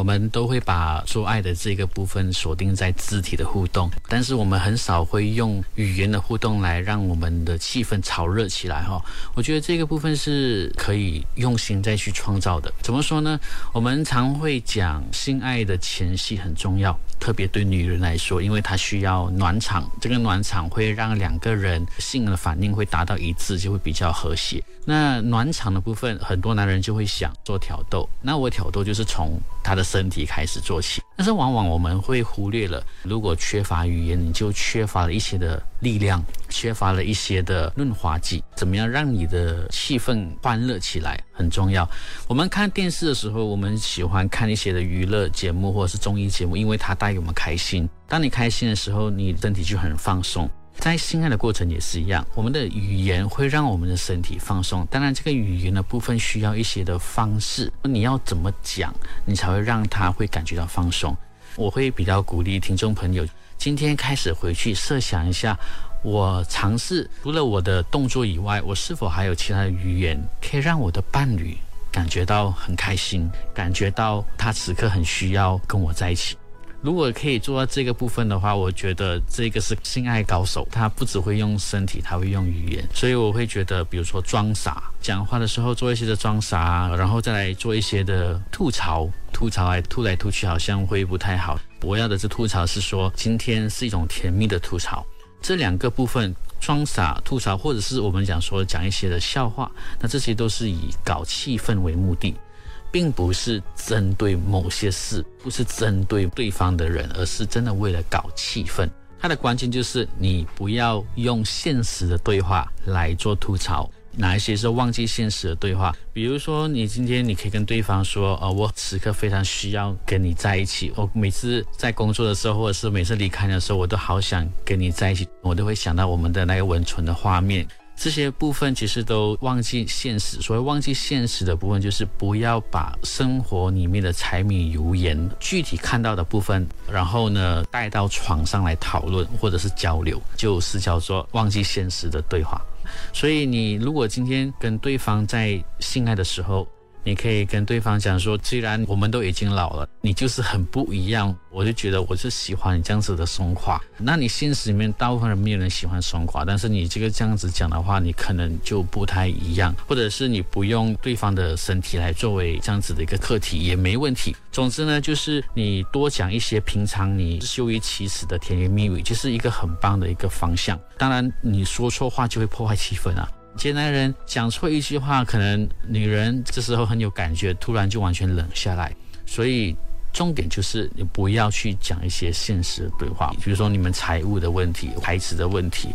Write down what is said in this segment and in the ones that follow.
我们都会把做爱的这个部分锁定在肢体的互动，但是我们很少会用语言的互动来让我们的气氛炒热起来哈。我觉得这个部分是可以用心再去创造的。怎么说呢？我们常会讲性爱的前戏很重要，特别对女人来说，因为她需要暖场，这个暖场会让两个人性的反应会达到一致，就会比较和谐。那暖场的部分，很多男人就会想做挑逗，那我挑逗就是从他的身体开始做起。但是往往我们会忽略了，如果缺乏语言，你就缺乏了一些的力量，缺乏了一些的润滑剂。怎么样让你的气氛欢乐起来很重要。我们看电视的时候，我们喜欢看一些的娱乐节目或者是综艺节目，因为它带给我们开心。当你开心的时候，你身体就很放松。在性爱的过程也是一样，我们的语言会让我们的身体放松。当然，这个语言的部分需要一些的方式，你要怎么讲，你才会让他会感觉到放松。我会比较鼓励听众朋友，今天开始回去设想一下，我尝试除了我的动作以外，我是否还有其他的语言可以让我的伴侣感觉到很开心，感觉到他此刻很需要跟我在一起。如果可以做到这个部分的话，我觉得这个是性爱高手。他不只会用身体，他会用语言。所以我会觉得，比如说装傻，讲话的时候做一些的装傻，然后再来做一些的吐槽，吐槽来吐来吐去，好像会不太好。我要的是吐槽是说，今天是一种甜蜜的吐槽。这两个部分，装傻、吐槽，或者是我们讲说讲一些的笑话，那这些都是以搞气氛为目的。并不是针对某些事，不是针对对方的人，而是真的为了搞气氛。它的关键就是你不要用现实的对话来做吐槽，哪一些是忘记现实的对话？比如说，你今天你可以跟对方说：“呃，我此刻非常需要跟你在一起。我每次在工作的时候，或者是每次离开的时候，我都好想跟你在一起，我都会想到我们的那个温存的画面。”这些部分其实都忘记现实，所谓忘记现实的部分，就是不要把生活里面的柴米油盐具体看到的部分，然后呢带到床上来讨论或者是交流，就是叫做忘记现实的对话。所以你如果今天跟对方在性爱的时候，你可以跟对方讲说，既然我们都已经老了，你就是很不一样，我就觉得我是喜欢你这样子的松垮。那你现实里面大部分人没有人喜欢松垮，但是你这个这样子讲的话，你可能就不太一样，或者是你不用对方的身体来作为这样子的一个课题也没问题。总之呢，就是你多讲一些平常你羞于启齿的甜言蜜语，就是一个很棒的一个方向。当然，你说错话就会破坏气氛啊。接男人讲错一句话，可能女人这时候很有感觉，突然就完全冷下来。所以重点就是你不要去讲一些现实的对话，比如说你们财务的问题、孩子的问题，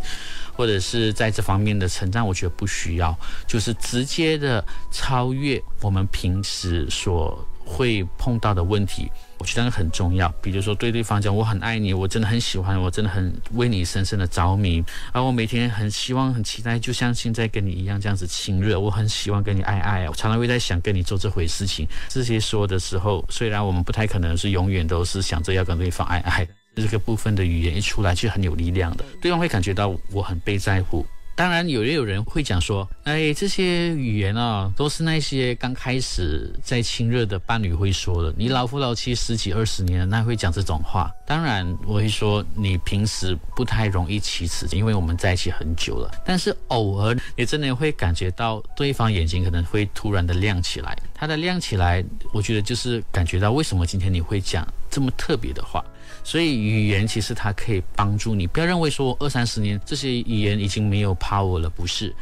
或者是在这方面的成长，我觉得不需要，就是直接的超越我们平时所会碰到的问题。我觉得很重要，比如说对对方讲我很爱你，我真的很喜欢，我真的很为你深深的着迷，而我每天很希望、很期待，就像现在跟你一样这样子亲热，我很喜欢跟你爱爱，我常常会在想跟你做这回事情。这些说的时候，虽然我们不太可能是永远都是想着要跟对方爱爱，这个部分的语言一出来就很有力量的，对方会感觉到我很被在乎。当然，有也有人会讲说，哎，这些语言啊，都是那些刚开始在亲热的伴侣会说的。你老夫老妻十几二十年了，那会讲这种话？当然，我会说你平时不太容易启齿，因为我们在一起很久了。但是偶尔，你真的会感觉到对方眼睛可能会突然的亮起来。他的亮起来，我觉得就是感觉到为什么今天你会讲这么特别的话。所以语言其实它可以帮助你，不要认为说二三十年这些语言已经没有 power 了，不是，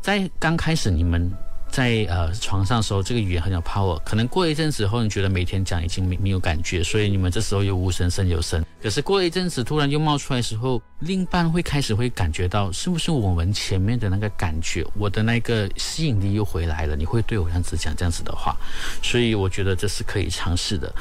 在刚开始你们。在呃床上的时候，这个语言很有 power。可能过一阵子后，你觉得每天讲已经没没有感觉，所以你们这时候又无声胜有声。可是过一阵子，突然又冒出来的时候，另一半会开始会感觉到，是不是我们前面的那个感觉，我的那个吸引力又回来了？你会对我这样子讲这样子的话，所以我觉得这是可以尝试的。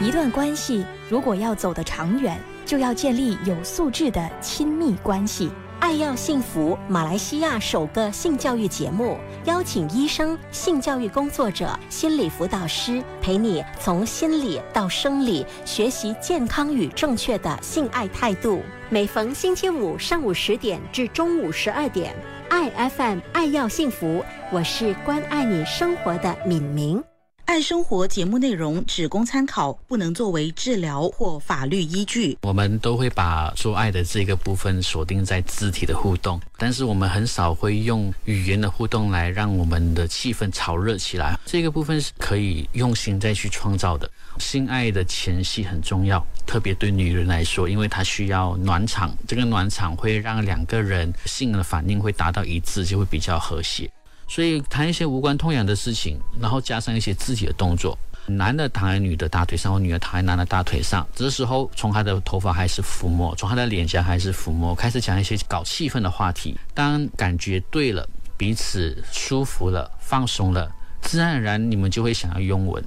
一段关系如果要走得长远，就要建立有素质的亲密关系。爱要幸福，马来西亚首个性教育节目，邀请医生、性教育工作者、心理辅导师陪你从心理到生理学习健康与正确的性爱态度。每逢星期五上午十点至中午十二点，爱 FM 爱要幸福，我是关爱你生活的敏明。爱生活节目内容只供参考，不能作为治疗或法律依据。我们都会把做爱的这个部分锁定在肢体的互动，但是我们很少会用语言的互动来让我们的气氛炒热起来。这个部分是可以用心再去创造的。性爱的前戏很重要，特别对女人来说，因为她需要暖场，这个暖场会让两个人性的反应会达到一致，就会比较和谐。所以谈一些无关痛痒的事情，然后加上一些肢体的动作，男的躺在女的大腿上，或女的躺在男的大腿上，这时候从他的头发开始抚摸，从他的脸颊开始抚摸，开始讲一些搞气氛的话题。当感觉对了，彼此舒服了，放松了，自然而然你们就会想要拥吻，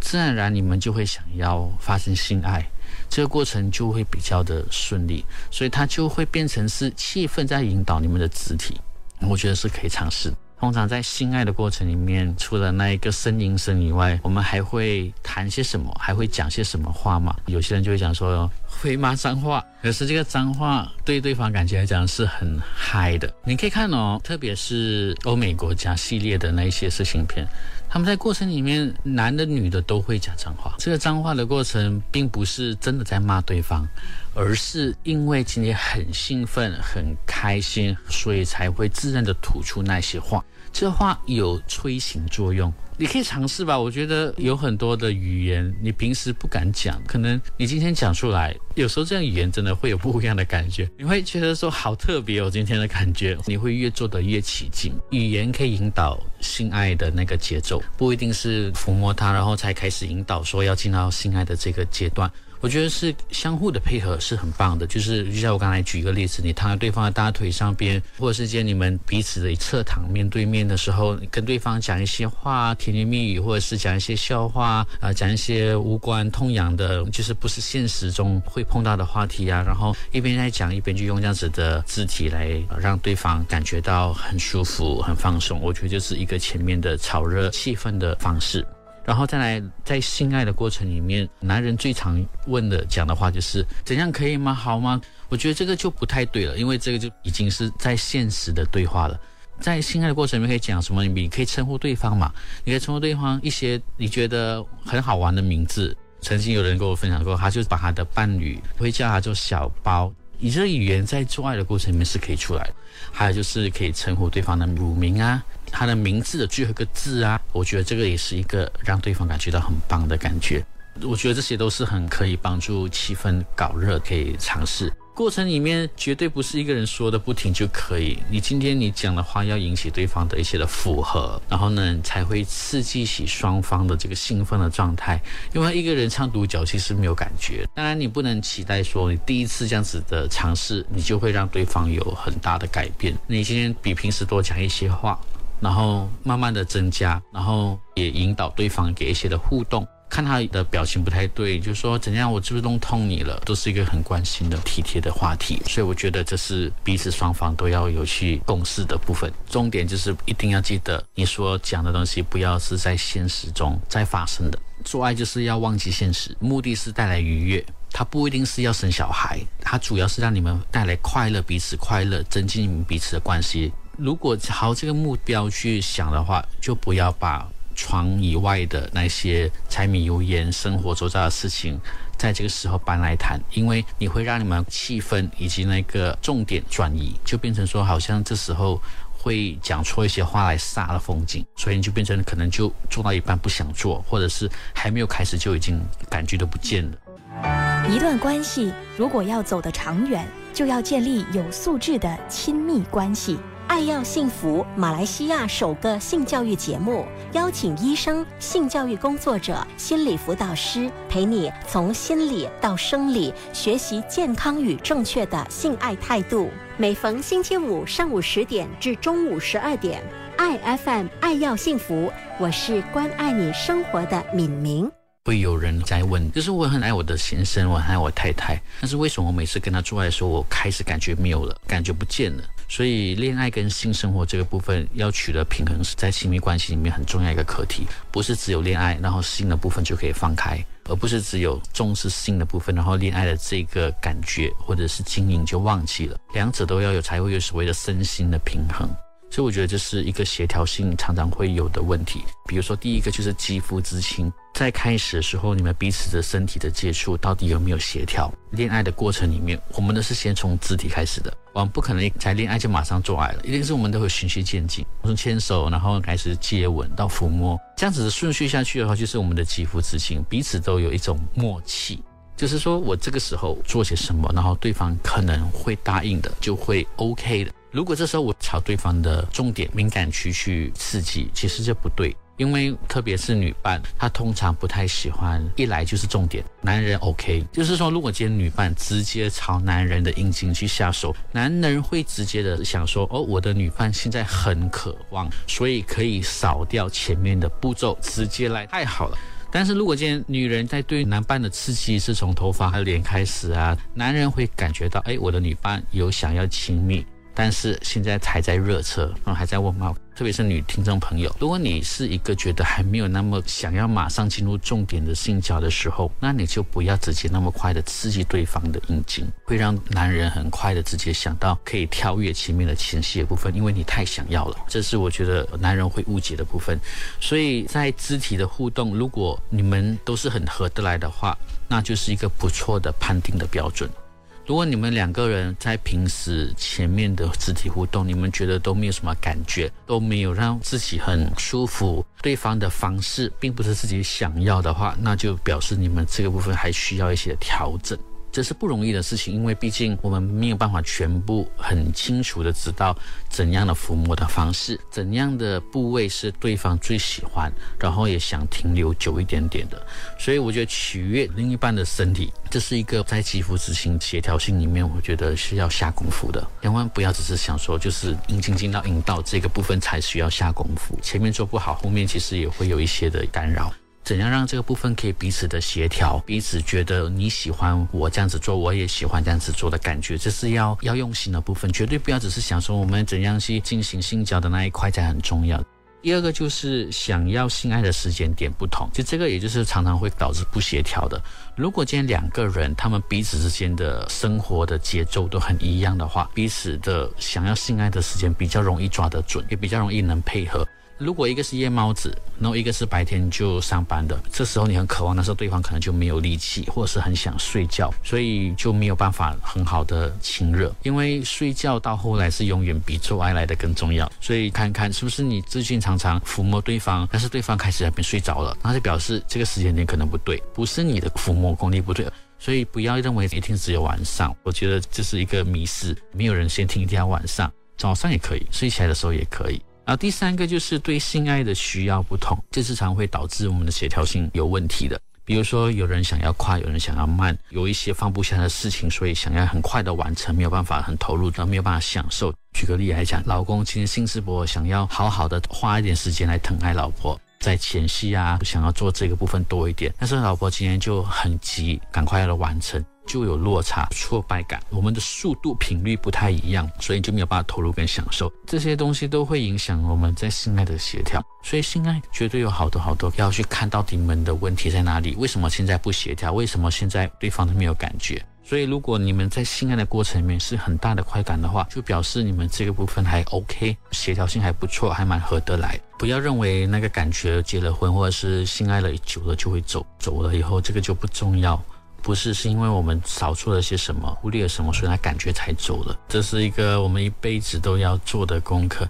自然而然你们就会想要发生性爱，这个过程就会比较的顺利，所以它就会变成是气氛在引导你们的肢体，我觉得是可以尝试。通常在性爱的过程里面，除了那一个呻吟声以外，我们还会谈些什么？还会讲些什么话吗？有些人就会讲说会骂脏话，可是这个脏话对对方感觉来讲是很嗨的。你可以看哦，特别是欧美国家系列的那一些色情片。他们在过程里面，男的、女的都会讲脏话。这个脏话的过程，并不是真的在骂对方，而是因为今天很兴奋、很开心，所以才会自然的吐出那些话。这话有催情作用，你可以尝试吧。我觉得有很多的语言，你平时不敢讲，可能你今天讲出来，有时候这样语言真的会有不一样的感觉。你会觉得说好特别哦，今天的感觉，你会越做得越起劲。语言可以引导性爱的那个节奏，不一定是抚摸它，然后才开始引导说要进到性爱的这个阶段。我觉得是相互的配合是很棒的，就是就像我刚才举一个例子，你躺在对方的大腿上边，或者是见你们彼此的侧躺面对面的时候，跟对方讲一些话，甜言蜜语，或者是讲一些笑话啊，讲一些无关痛痒的，就是不是现实中会碰到的话题啊，然后一边在讲，一边就用这样子的肢体来让对方感觉到很舒服、很放松。我觉得就是一个前面的炒热气氛的方式。然后再来，在性爱的过程里面，男人最常问的讲的话就是怎样可以吗？好吗？我觉得这个就不太对了，因为这个就已经是在现实的对话了。在性爱的过程里面可以讲什么？你可以称呼对方嘛？你可以称呼对方一些你觉得很好玩的名字。曾经有人跟我分享过，他就把他的伴侣会叫他做小包。你这个语言在做爱的过程里面是可以出来的。还有就是可以称呼对方的乳名啊。他的名字的最后一个字啊，我觉得这个也是一个让对方感觉到很棒的感觉。我觉得这些都是很可以帮助气氛搞热，可以尝试。过程里面绝对不是一个人说的不停就可以。你今天你讲的话要引起对方的一些的符合，然后呢才会刺激起双方的这个兴奋的状态。因为一个人唱独角戏是没有感觉。当然你不能期待说你第一次这样子的尝试，你就会让对方有很大的改变。你今天比平时多讲一些话。然后慢慢的增加，然后也引导对方给一些的互动，看他的表情不太对，就说怎样，我是不是弄痛你了？都是一个很关心的、体贴的话题。所以我觉得这是彼此双方都要有去共识的部分。重点就是一定要记得，你所讲的东西不要是在现实中在发生的。做爱就是要忘记现实，目的是带来愉悦，它不一定是要生小孩，它主要是让你们带来快乐，彼此快乐，增进你们彼此的关系。如果朝这个目标去想的话，就不要把床以外的那些柴米油盐、生活周遭的事情，在这个时候搬来谈，因为你会让你们气氛以及那个重点转移，就变成说好像这时候会讲错一些话来煞了风景，所以你就变成可能就做到一半不想做，或者是还没有开始就已经感觉都不见了。一段关系如果要走得长远，就要建立有素质的亲密关系。爱要幸福，马来西亚首个性教育节目，邀请医生、性教育工作者、心理辅导师陪你从心理到生理学习健康与正确的性爱态度。每逢星期五上午十点至中午十二点，爱 FM 爱要幸福，我是关爱你生活的敏明。会有人在问，就是我很爱我的先生，我很爱我太太，但是为什么我每次跟他做爱的时候，我开始感觉没有了，感觉不见了？所以，恋爱跟性生活这个部分要取得平衡，是在亲密关系里面很重要一个课题。不是只有恋爱，然后性的部分就可以放开，而不是只有重视性的部分，然后恋爱的这个感觉或者是经营就忘记了。两者都要有，才会有所谓的身心的平衡。所以我觉得这是一个协调性常常会有的问题。比如说，第一个就是肌肤之亲，在开始的时候，你们彼此的身体的接触到底有没有协调？恋爱的过程里面，我们都是先从肢体开始的，我们不可能在恋爱就马上做爱了，一定是我们都会循序渐进，从牵手，然后开始接吻到抚摸，这样子的顺序下去的话，就是我们的肌肤之亲，彼此都有一种默契。就是说我这个时候做些什么，然后对方可能会答应的，就会 OK 的。如果这时候我朝对方的重点敏感区去刺激，其实这不对，因为特别是女伴，她通常不太喜欢一来就是重点。男人 OK，就是说如果今天女伴直接朝男人的阴茎去下手，男人会直接的想说，哦，我的女伴现在很渴望，所以可以少掉前面的步骤，直接来，太好了。但是如果今天女人在对男伴的刺激是从头发还有脸开始啊，男人会感觉到，哎，我的女伴有想要亲密。但是现在还在热车，然后还在问号，特别是女听众朋友，如果你是一个觉得还没有那么想要马上进入重点的性交的时候，那你就不要直接那么快的刺激对方的阴茎，会让男人很快的直接想到可以跳跃前面的前戏的部分，因为你太想要了，这是我觉得男人会误解的部分。所以在肢体的互动，如果你们都是很合得来的话，那就是一个不错的判定的标准。如果你们两个人在平时前面的肢体互动，你们觉得都没有什么感觉，都没有让自己很舒服，对方的方式并不是自己想要的话，那就表示你们这个部分还需要一些调整。这是不容易的事情，因为毕竟我们没有办法全部很清楚的知道怎样的抚摸的方式，怎样的部位是对方最喜欢，然后也想停留久一点点的。所以我觉得取悦另一半的身体，这是一个在肌肤之心协调性里面，我觉得是要下功夫的。千万不要只是想说，就是阴茎进到阴道这个部分才需要下功夫，前面做不好，后面其实也会有一些的干扰。怎样让这个部分可以彼此的协调，彼此觉得你喜欢我这样子做，我也喜欢这样子做的感觉，这是要要用心的部分，绝对不要只是想说我们怎样去进行性交的那一块才很重要。第二个就是想要性爱的时间点不同，就这个也就是常常会导致不协调的。如果今天两个人他们彼此之间的生活的节奏都很一样的话，彼此的想要性爱的时间比较容易抓得准，也比较容易能配合。如果一个是夜猫子，然后一个是白天就上班的，这时候你很渴望，那时候对方可能就没有力气，或者是很想睡觉，所以就没有办法很好的亲热。因为睡觉到后来是永远比做爱来的更重要。所以看看是不是你最近常常抚摸对方，但是对方开始在边睡着了，那就表示这个时间点可能不对，不是你的抚摸功力不对。所以不要认为一定只有晚上，我觉得这是一个迷失。没有人先听一天晚上，早上也可以，睡起来的时候也可以。然后第三个就是对性爱的需要不同，这时常会导致我们的协调性有问题的。比如说，有人想要快，有人想要慢，有一些放不下的事情，所以想要很快的完成，没有办法很投入，没有办法享受。举个例来讲，老公今天兴致勃勃，想要好好的花一点时间来疼爱老婆，在前戏啊，想要做这个部分多一点，但是老婆今天就很急，赶快要完成。就有落差、挫败感，我们的速度频率不太一样，所以就没有办法投入跟享受。这些东西都会影响我们在性爱的协调。所以性爱绝对有好多好多要去看到底们的问题在哪里，为什么现在不协调？为什么现在对方都没有感觉？所以如果你们在性爱的过程里面是很大的快感的话，就表示你们这个部分还 OK，协调性还不错，还蛮合得来。不要认为那个感觉结了婚或者是性爱了久了就会走，走了以后这个就不重要。不是，是因为我们少做了些什么，忽略了什么，所以他感觉才走了。这是一个我们一辈子都要做的功课。